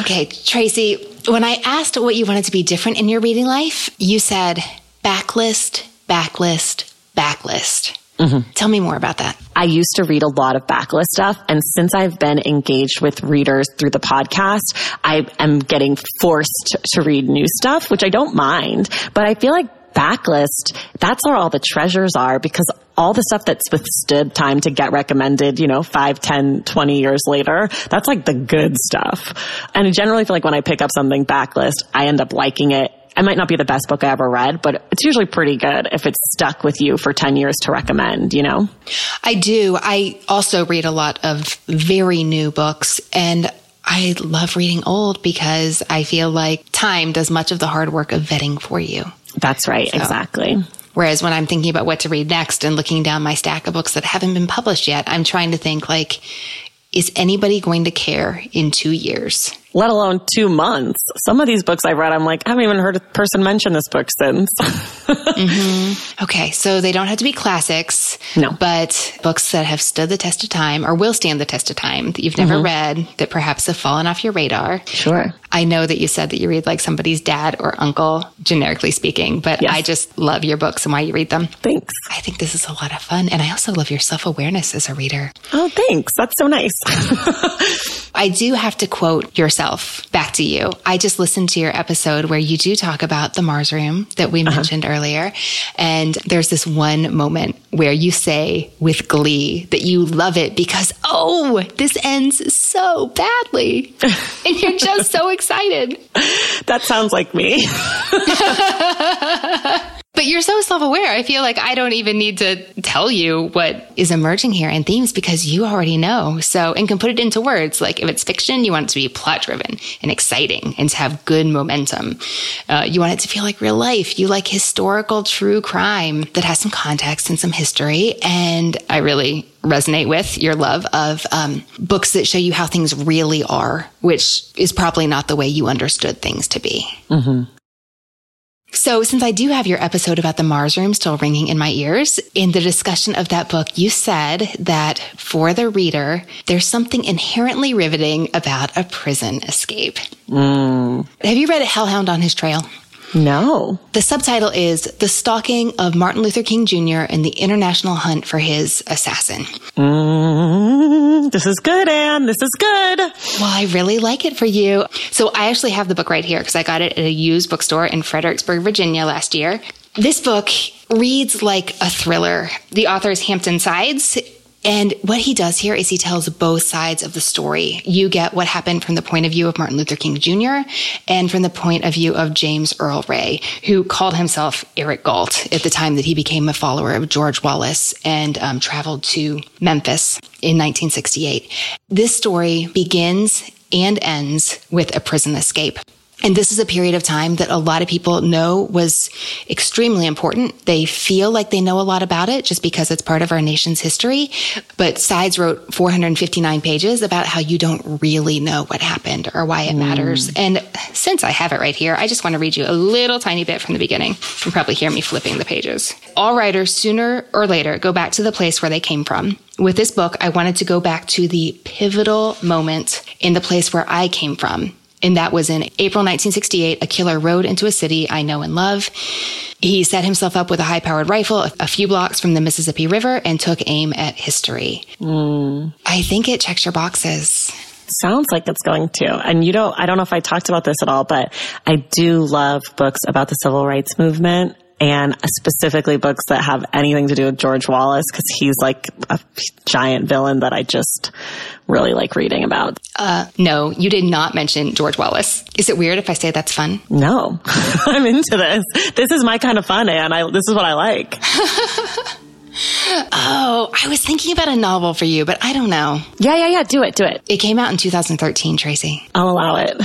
okay, Traci, when I asked what you wanted to be different in your reading life, you said backlist, backlist, backlist. Mm-hmm. Tell me more about that. I used to read a lot of backlist stuff. And since I've been engaged with readers through the podcast, I am getting forced to read new stuff, which I don't mind. But I feel like backlist, that's where all the treasures are because all the stuff that's withstood time to get recommended, you know, five, ten, twenty years later, that's like the good stuff. And I generally feel like when I pick up something backlist, I end up liking it. I might not be the best book I ever read, but it's usually pretty good if it's stuck with you for 10 years to recommend, you know? I do. I also read a lot of very new books and I love reading old because I feel like time does much of the hard work of vetting for you. That's right. So. Exactly. Whereas when I'm thinking about what to read next and looking down my stack of books that haven't been published yet, I'm trying to think like, is anybody going to care in two years? Let alone two months. Some of these books I've read, I'm like, I haven't even heard a person mention this book since. mm-hmm. Okay, so they don't have to be classics, no, but books that have stood the test of time or will stand the test of time that you've never mm-hmm. read that perhaps have fallen off your radar. Sure. I know that you said that you read like somebody's dad or uncle, generically speaking, but yes. I just love your books and why you read them. Thanks. I think this is a lot of fun. And I also love your self awareness as a reader. Oh, thanks. That's so nice. I do have to quote yourself back to you. I just listened to your episode where you do talk about the Mars room that we uh-huh. mentioned earlier. And there's this one moment where you say with glee that you love it because, oh, this ends so badly. and you're just so excited. That sounds like me. But you're so self aware. I feel like I don't even need to tell you what is emerging here in themes because you already know. So, and can put it into words. Like if it's fiction, you want it to be plot driven and exciting and to have good momentum. Uh, you want it to feel like real life. You like historical true crime that has some context and some history. And I really resonate with your love of um, books that show you how things really are, which is probably not the way you understood things to be. Mm-hmm. So, since I do have your episode about the Mars room still ringing in my ears, in the discussion of that book, you said that for the reader, there's something inherently riveting about a prison escape. Mm. Have you read Hellhound on His Trail? No. The subtitle is The Stalking of Martin Luther King Jr. and the International Hunt for His Assassin. Mm, this is good, Anne. This is good. Well, I really like it for you. So I actually have the book right here because I got it at a used bookstore in Fredericksburg, Virginia last year. This book reads like a thriller. The author is Hampton Sides. And what he does here is he tells both sides of the story. You get what happened from the point of view of Martin Luther King Jr. and from the point of view of James Earl Ray, who called himself Eric Galt at the time that he became a follower of George Wallace and um, traveled to Memphis in 1968. This story begins and ends with a prison escape. And this is a period of time that a lot of people know was extremely important. They feel like they know a lot about it just because it's part of our nation's history. But Sides wrote 459 pages about how you don't really know what happened or why it mm. matters. And since I have it right here, I just want to read you a little tiny bit from the beginning. You can probably hear me flipping the pages. All writers sooner or later go back to the place where they came from. With this book, I wanted to go back to the pivotal moment in the place where I came from and that was in April 1968. A killer rode into a city I know and love. He set himself up with a high powered rifle a few blocks from the Mississippi River and took aim at history. Mm. I think it checks your boxes. Sounds like it's going to. And you know, I don't know if I talked about this at all, but I do love books about the civil rights movement and specifically books that have anything to do with George Wallace because he's like a giant villain that I just really like reading about. Uh, no, you did not mention George Wallace. Is it weird if I say that's fun? No, I'm into this. This is my kind of fun, and I, this is what I like. oh, I was thinking about a novel for you, but I don't know. Yeah, yeah, yeah. Do it, do it. It came out in 2013, Traci. I'll allow it.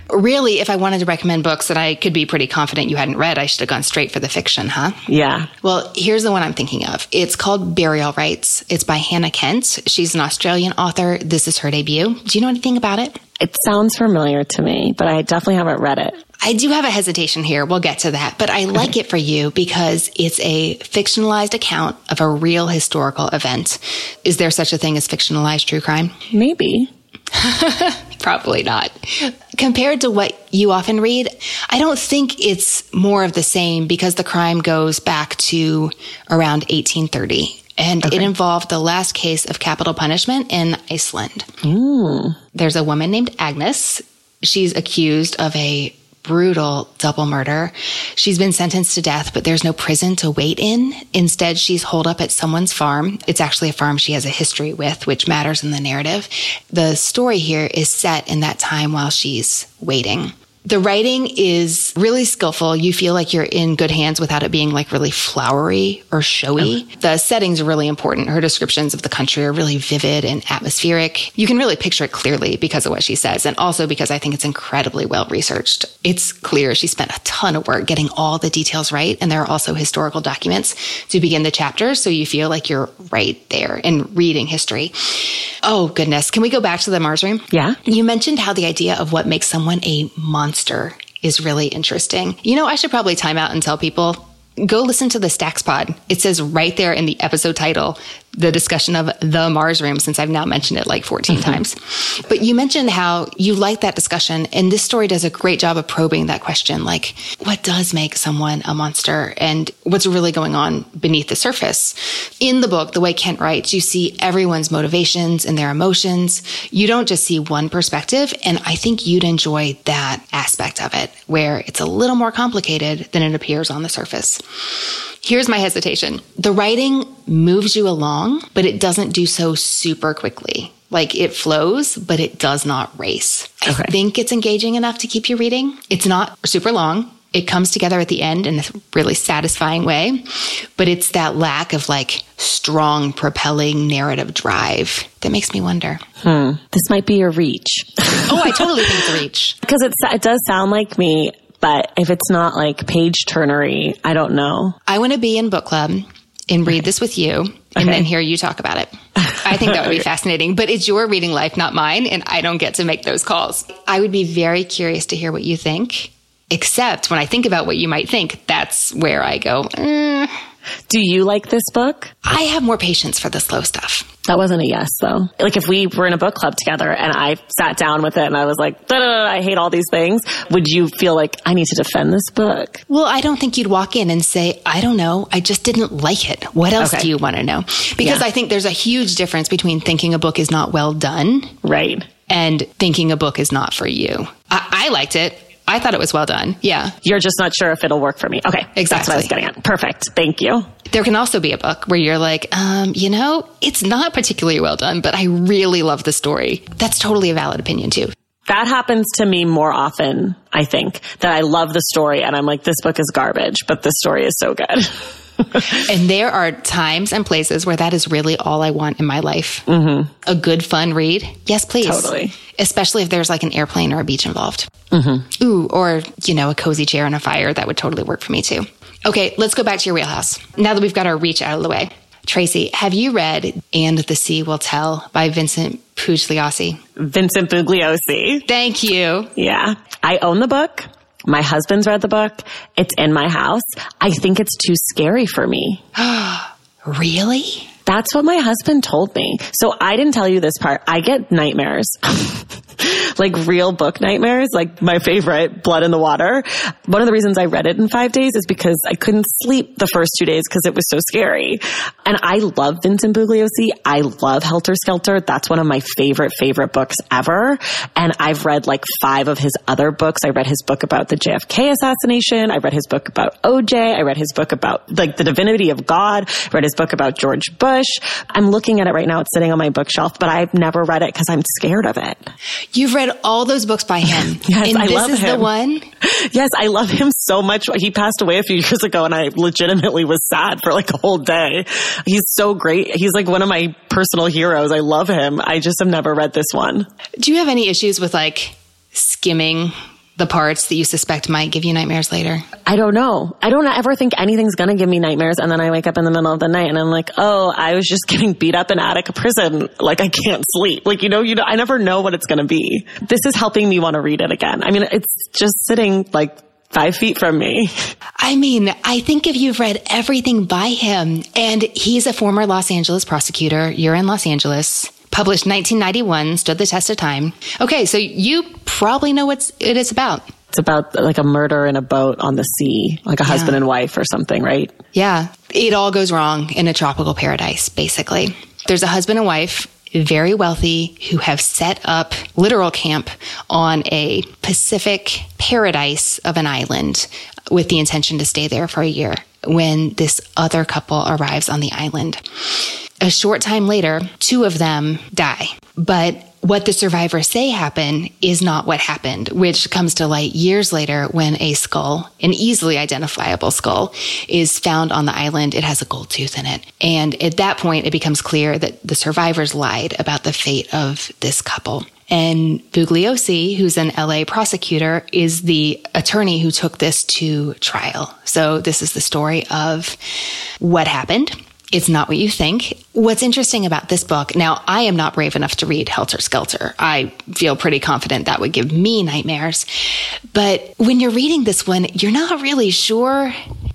really, if I wanted to recommend books that I could be pretty confident you hadn't read, I should have gone straight for the fiction, huh? Yeah. Well, here's the one I'm thinking of. It's called Burial Rites. It's by Hannah Kent. She's an Australian author. This is her debut. Do you know anything about it? It sounds familiar to me, but I definitely haven't read it. I do have a hesitation here. We'll get to that, but I like it for you because it's a fictionalized account of a real historical event. Is there such a thing as fictionalized true crime? Maybe. Probably not. Compared to what you often read, I don't think it's more of the same because the crime goes back to around 1830 and okay. it involved the last case of capital punishment in Iceland. Mm. There's a woman named Agnes. She's accused of a brutal double murder. She's been sentenced to death, but there's no prison to wait in. Instead, she's holed up at someone's farm. It's actually a farm she has a history with, which matters in the narrative. The story here is set in that time while she's waiting. The writing is really skillful. You feel like you're in good hands without it being like really flowery or showy. The setting's are really important. Her descriptions of the country are really vivid and atmospheric. You can really picture it clearly because of what she says. And also because I think it's incredibly well researched. It's clear she spent a ton of work getting all the details right. And there are also historical documents to begin the chapters. So you feel like you're right there and reading history. Oh goodness. Can we go back to the Mars room? Yeah. You mentioned how the idea of what makes someone a monster is really interesting. You know, I should probably time out and tell people go listen to the Stacks Pod. It says right there in the episode title the discussion of the Mars room since I've now mentioned it like 14 mm-hmm. times. But you mentioned how you like that discussion and this story does a great job of probing that question. Like what does make someone a monster and what's really going on beneath the surface? In the book, the way Kent writes, you see everyone's motivations and their emotions. You don't just see one perspective. And I think you'd enjoy that aspect of it where it's a little more complicated than it appears on the surface. Here's my hesitation. The writing moves you along, but it doesn't do so super quickly. Like it flows, but it does not race. Okay. I think it's engaging enough to keep you reading. It's not super long. It comes together at the end in a really satisfying way, but it's that lack of like strong propelling narrative drive that makes me wonder. Hmm. This might be a reach. oh, I totally think it's a reach. Because it does sound like me but if it's not like page turnery, I don't know. I want to be in book club and read okay. this with you and okay. then hear you talk about it. I think that would be fascinating, but it's your reading life, not mine. And I don't get to make those calls. I would be very curious to hear what you think, except when I think about what you might think, that's where I go, mm. Do you like this book? I have more patience for the slow stuff. That wasn't a yes though. Like if we were in a book club together and I sat down with it and I was like, I hate all these things, would you feel like I need to defend this book? Well, I don't think you'd walk in and say, I don't know. I just didn't like it. What else okay. do you want to know? Because yeah. I think there's a huge difference between thinking a book is not well done. Right. And thinking a book is not for you. I, I liked it. I thought it was well done. Yeah. You're just not sure if it'll work for me. Okay. Exactly. That's what I was getting at. Perfect. Thank you. There can also be a book where you're like, um, you know, it's not particularly well done, but I really love the story. That's totally a valid opinion too. That happens to me more often, I think, that I love the story and I'm like, this book is garbage, but the story is so good. and there are times and places where that is really all I want in my life. Mm-hmm. A good, fun read. Yes, please. Totally. Especially if there's like an airplane or a beach involved. Mm-hmm. Ooh, or, you know, a cozy chair and a fire. That would totally work for me too. Okay, let's go back to your wheelhouse. Now that we've got our reach out of the way. Tracy, have you read And the Sea Will Tell by Vincent Bugliosi? Vincent Bugliosi. Thank you. Yeah. I own the book. My husband's read the book. It's in my house. I think it's too scary for me. really? That's what my husband told me. So I didn't tell you this part. I get nightmares. like real book nightmares, like my favorite, Blood in the Water. One of the reasons I read it in five days is because I couldn't sleep the first two days because it was so scary. And I love Vincent Bugliosi. I love Helter Skelter. That's one of my favorite, favorite books ever. And I've read like five of his other books. I read his book about the JFK assassination. I read his book about OJ. I read his book about like the divinity of God. I read his book about George Bush. I'm looking at it right now. It's sitting on my bookshelf, but I've never read it because I'm scared of it. You've read all those books by him. yes, and I this love is him. the one. Yes, I love him so much. He passed away a few years ago and I legitimately was sad for like a whole day. He's so great. He's like one of my personal heroes. I love him. I just have never read this one. Do you have any issues with like skimming the parts that you suspect might give you nightmares later? I don't know. I don't ever think anything's going to give me nightmares. And then I wake up in the middle of the night and I'm like, oh, I was just getting beat up in attic prison. Like I can't sleep. Like, you know, you know, I never know what it's going to be. This is helping me want to read it again. I mean, it's just sitting like five feet from me. I mean, I think if you've read everything by him and he's a former Los Angeles prosecutor, you're in Los Angeles published 1991, stood the test of time. Okay, so you probably know what it is about. It's about like a murder in a boat on the sea, like a yeah. husband and wife or something, right? Yeah. It all goes wrong in a tropical paradise, basically. There's a husband and wife, very wealthy, who have set up literal camp on a Pacific paradise of an island with the intention to stay there for a year when this other couple arrives on the island. A short time later, two of them die. But what the survivors say happened is not what happened, which comes to light years later when a skull, an easily identifiable skull, is found on the island. It has a gold tooth in it. And at that point, it becomes clear that the survivors lied about the fate of this couple. And Bugliosi, who's an LA prosecutor, is the attorney who took this to trial. So this is the story of what happened it's not what you think. What's interesting about this book, now I am not brave enough to read Helter Skelter. I feel pretty confident that would give me nightmares. But when you're reading this one, you're not really sure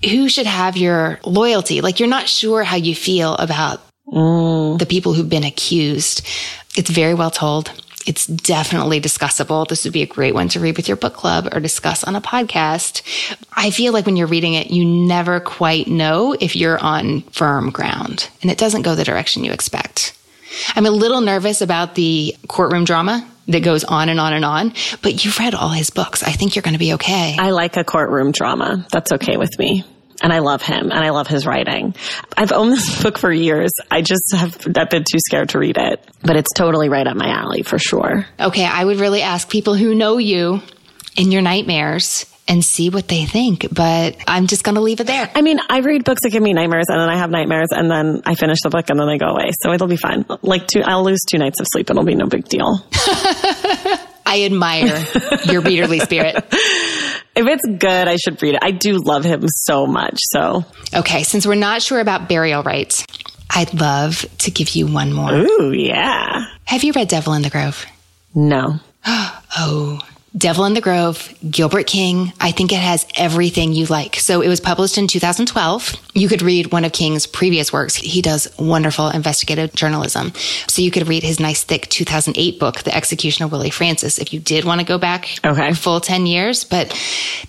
who should have your loyalty. Like you're not sure how you feel about mm. the people who've been accused. It's very well told. It's definitely discussable. This would be a great one to read with your book club or discuss on a podcast. I feel like when you're reading it, you never quite know if you're on firm ground and it doesn't go the direction you expect. I'm a little nervous about the courtroom drama that goes on and on and on, but you've read all his books. I think you're going to be okay. I like a courtroom drama. That's okay with me and I love him and I love his writing. I've owned this book for years. I just have I've been too scared to read it, but it's totally right up my alley for sure. Okay, I would really ask people who know you in your nightmares and see what they think. But I'm just going to leave it there. I mean, I read books that give me nightmares and then I have nightmares and then I finish the book and then they go away. So it'll be fine. Like two, I'll lose two nights of sleep. It'll be no big deal. I admire your readerly spirit. If it's good, I should read it. I do love him so much. So, okay, since we're not sure about burial rites, I'd love to give you one more. Ooh, yeah. Have you read Devil in the Grove? No. oh, Devil in the Grove, Gilbert King. I think it has everything you like. So it was published in 2012. You could read one of King's previous works. He does wonderful investigative journalism. So you could read his nice thick 2008 book, The Execution of Willie Francis, if you did want to go back okay. full 10 years. But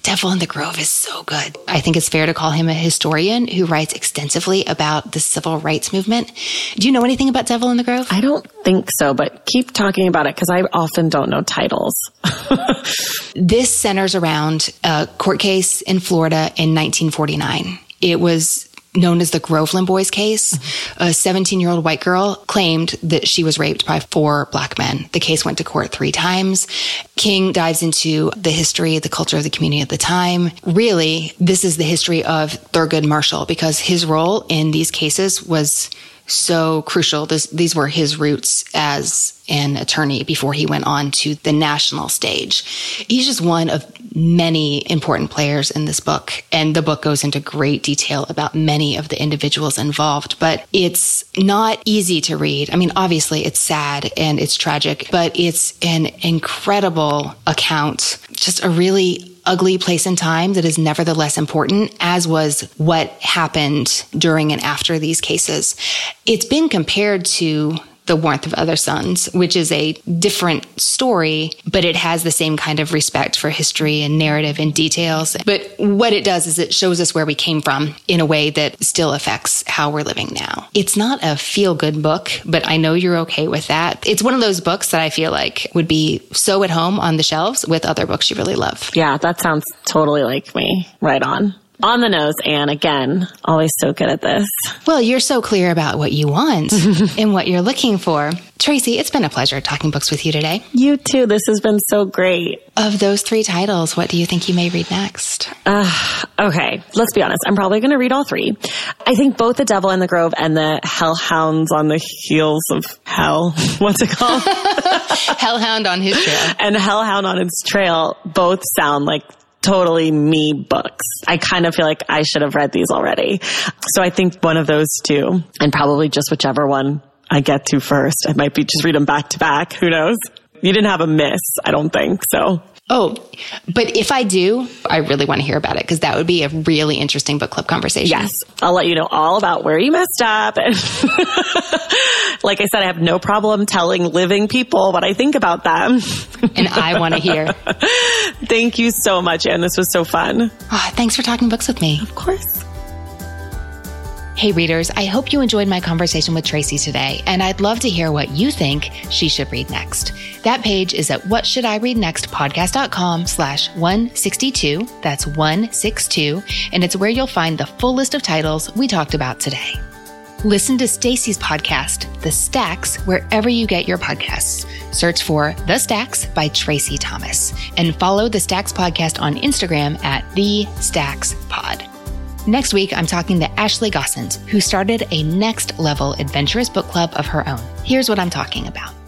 Devil in the Grove is so good. I think it's fair to call him a historian who writes extensively about the civil rights movement. Do you know anything about Devil in the Grove? I don't think so, but keep talking about it because I often don't know titles. this centers around a court case in Florida in 1949. It was known as the Groveland Boys case. A 17 year old white girl claimed that she was raped by four black men. The case went to court three times. King dives into the history, the culture of the community at the time. Really, this is the history of Thurgood Marshall because his role in these cases was so crucial. This, these were his roots as an attorney before he went on to the national stage. He's just one of many important players in this book. And the book goes into great detail about many of the individuals involved, but it's not easy to read. I mean, obviously it's sad and it's tragic, but it's an incredible account, just a really ugly place and time that is nevertheless important, as was what happened during and after these cases. It's been compared to the Warmth of Other Suns, which is a different story, but it has the same kind of respect for history and narrative and details. But what it does is it shows us where we came from in a way that still affects how we're living now. It's not a feel good book, but I know you're okay with that. It's one of those books that I feel like would be so at home on the shelves with other books you really love. Yeah, that sounds totally like me. Right on on the nose, Anne. Again, always so good at this. Well, you're so clear about what you want and what you're looking for. Traci, it's been a pleasure talking books with you today. You too. This has been so great. Of those three titles, what do you think you may read next? Uh, okay, let's be honest. I'm probably going to read all three. I think both The Devil in the Grove and The Hellhounds on the Heels of Hell. What's it called? Hellhound on his trail. And Hellhound on its trail both sound like totally me books. I kind of feel like I should have read these already. So I think one of those two and probably just whichever one I get to first. I might be just read them back to back. Who knows? You didn't have a miss, I don't think. So Oh, but if I do, I really want to hear about it because that would be a really interesting book club conversation. Yes. I'll let you know all about where you messed up. And like I said, I have no problem telling living people what I think about them. and I want to hear. Thank you so much, Anne. This was so fun. Oh, thanks for talking books with me. Of course. Hey, readers, I hope you enjoyed my conversation with Traci today, and I'd love to hear what you think she should read next. That page is at what should I read next podcast.com slash 162. That's 162. And it's where you'll find the full list of titles we talked about today. Listen to Traci's podcast, The Stacks, wherever you get your podcasts. Search for The Stacks by Traci Thomas and follow The Stacks podcast on Instagram at The Stacks Pod. Next week, I'm talking to Ashley Gossens, who started a next level adventurous book club of her own. Here's what I'm talking about.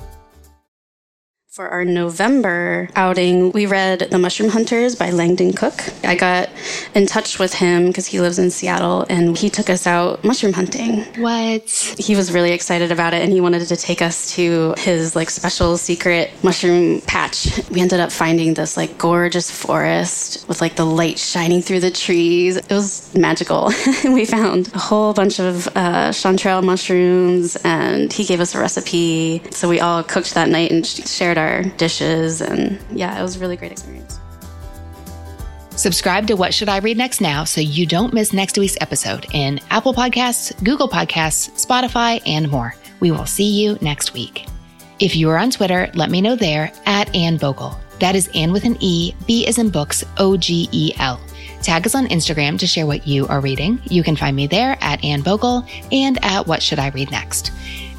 For our November outing, we read The Mushroom Hunters by Langdon Cook. I got in touch with him because he lives in Seattle and he took us out mushroom hunting. What? He was really excited about it and he wanted to take us to his like special secret mushroom patch. We ended up finding this like gorgeous forest with like the light shining through the trees. It was magical. we found a whole bunch of uh, chanterelle mushrooms and he gave us a recipe. So we all cooked that night and shared our our dishes. And yeah, it was a really great experience. Subscribe to What Should I Read Next now so you don't miss next week's episode in Apple Podcasts, Google Podcasts, Spotify, and more. We will see you next week. If you are on Twitter, let me know there at Anne Bogel. That is Ann with an E, B is in books, O G E L. Tag us on Instagram to share what you are reading. You can find me there at Anne Bogel and at What Should I Read Next.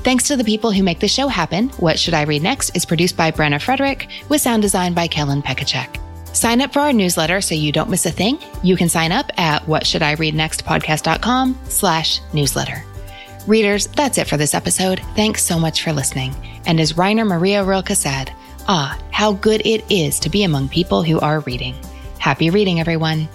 Thanks to the people who make the show happen, What Should I Read Next is produced by Brenna Frederick with sound design by Kellen Pekacek. Sign up for our newsletter so you don't miss a thing. You can sign up at whatshouldireadnextpodcast.com slash newsletter. Readers, that's it for this episode. Thanks so much for listening. And as Rainer Maria Rilke said, ah, how good it is to be among people who are reading. Happy reading, everyone.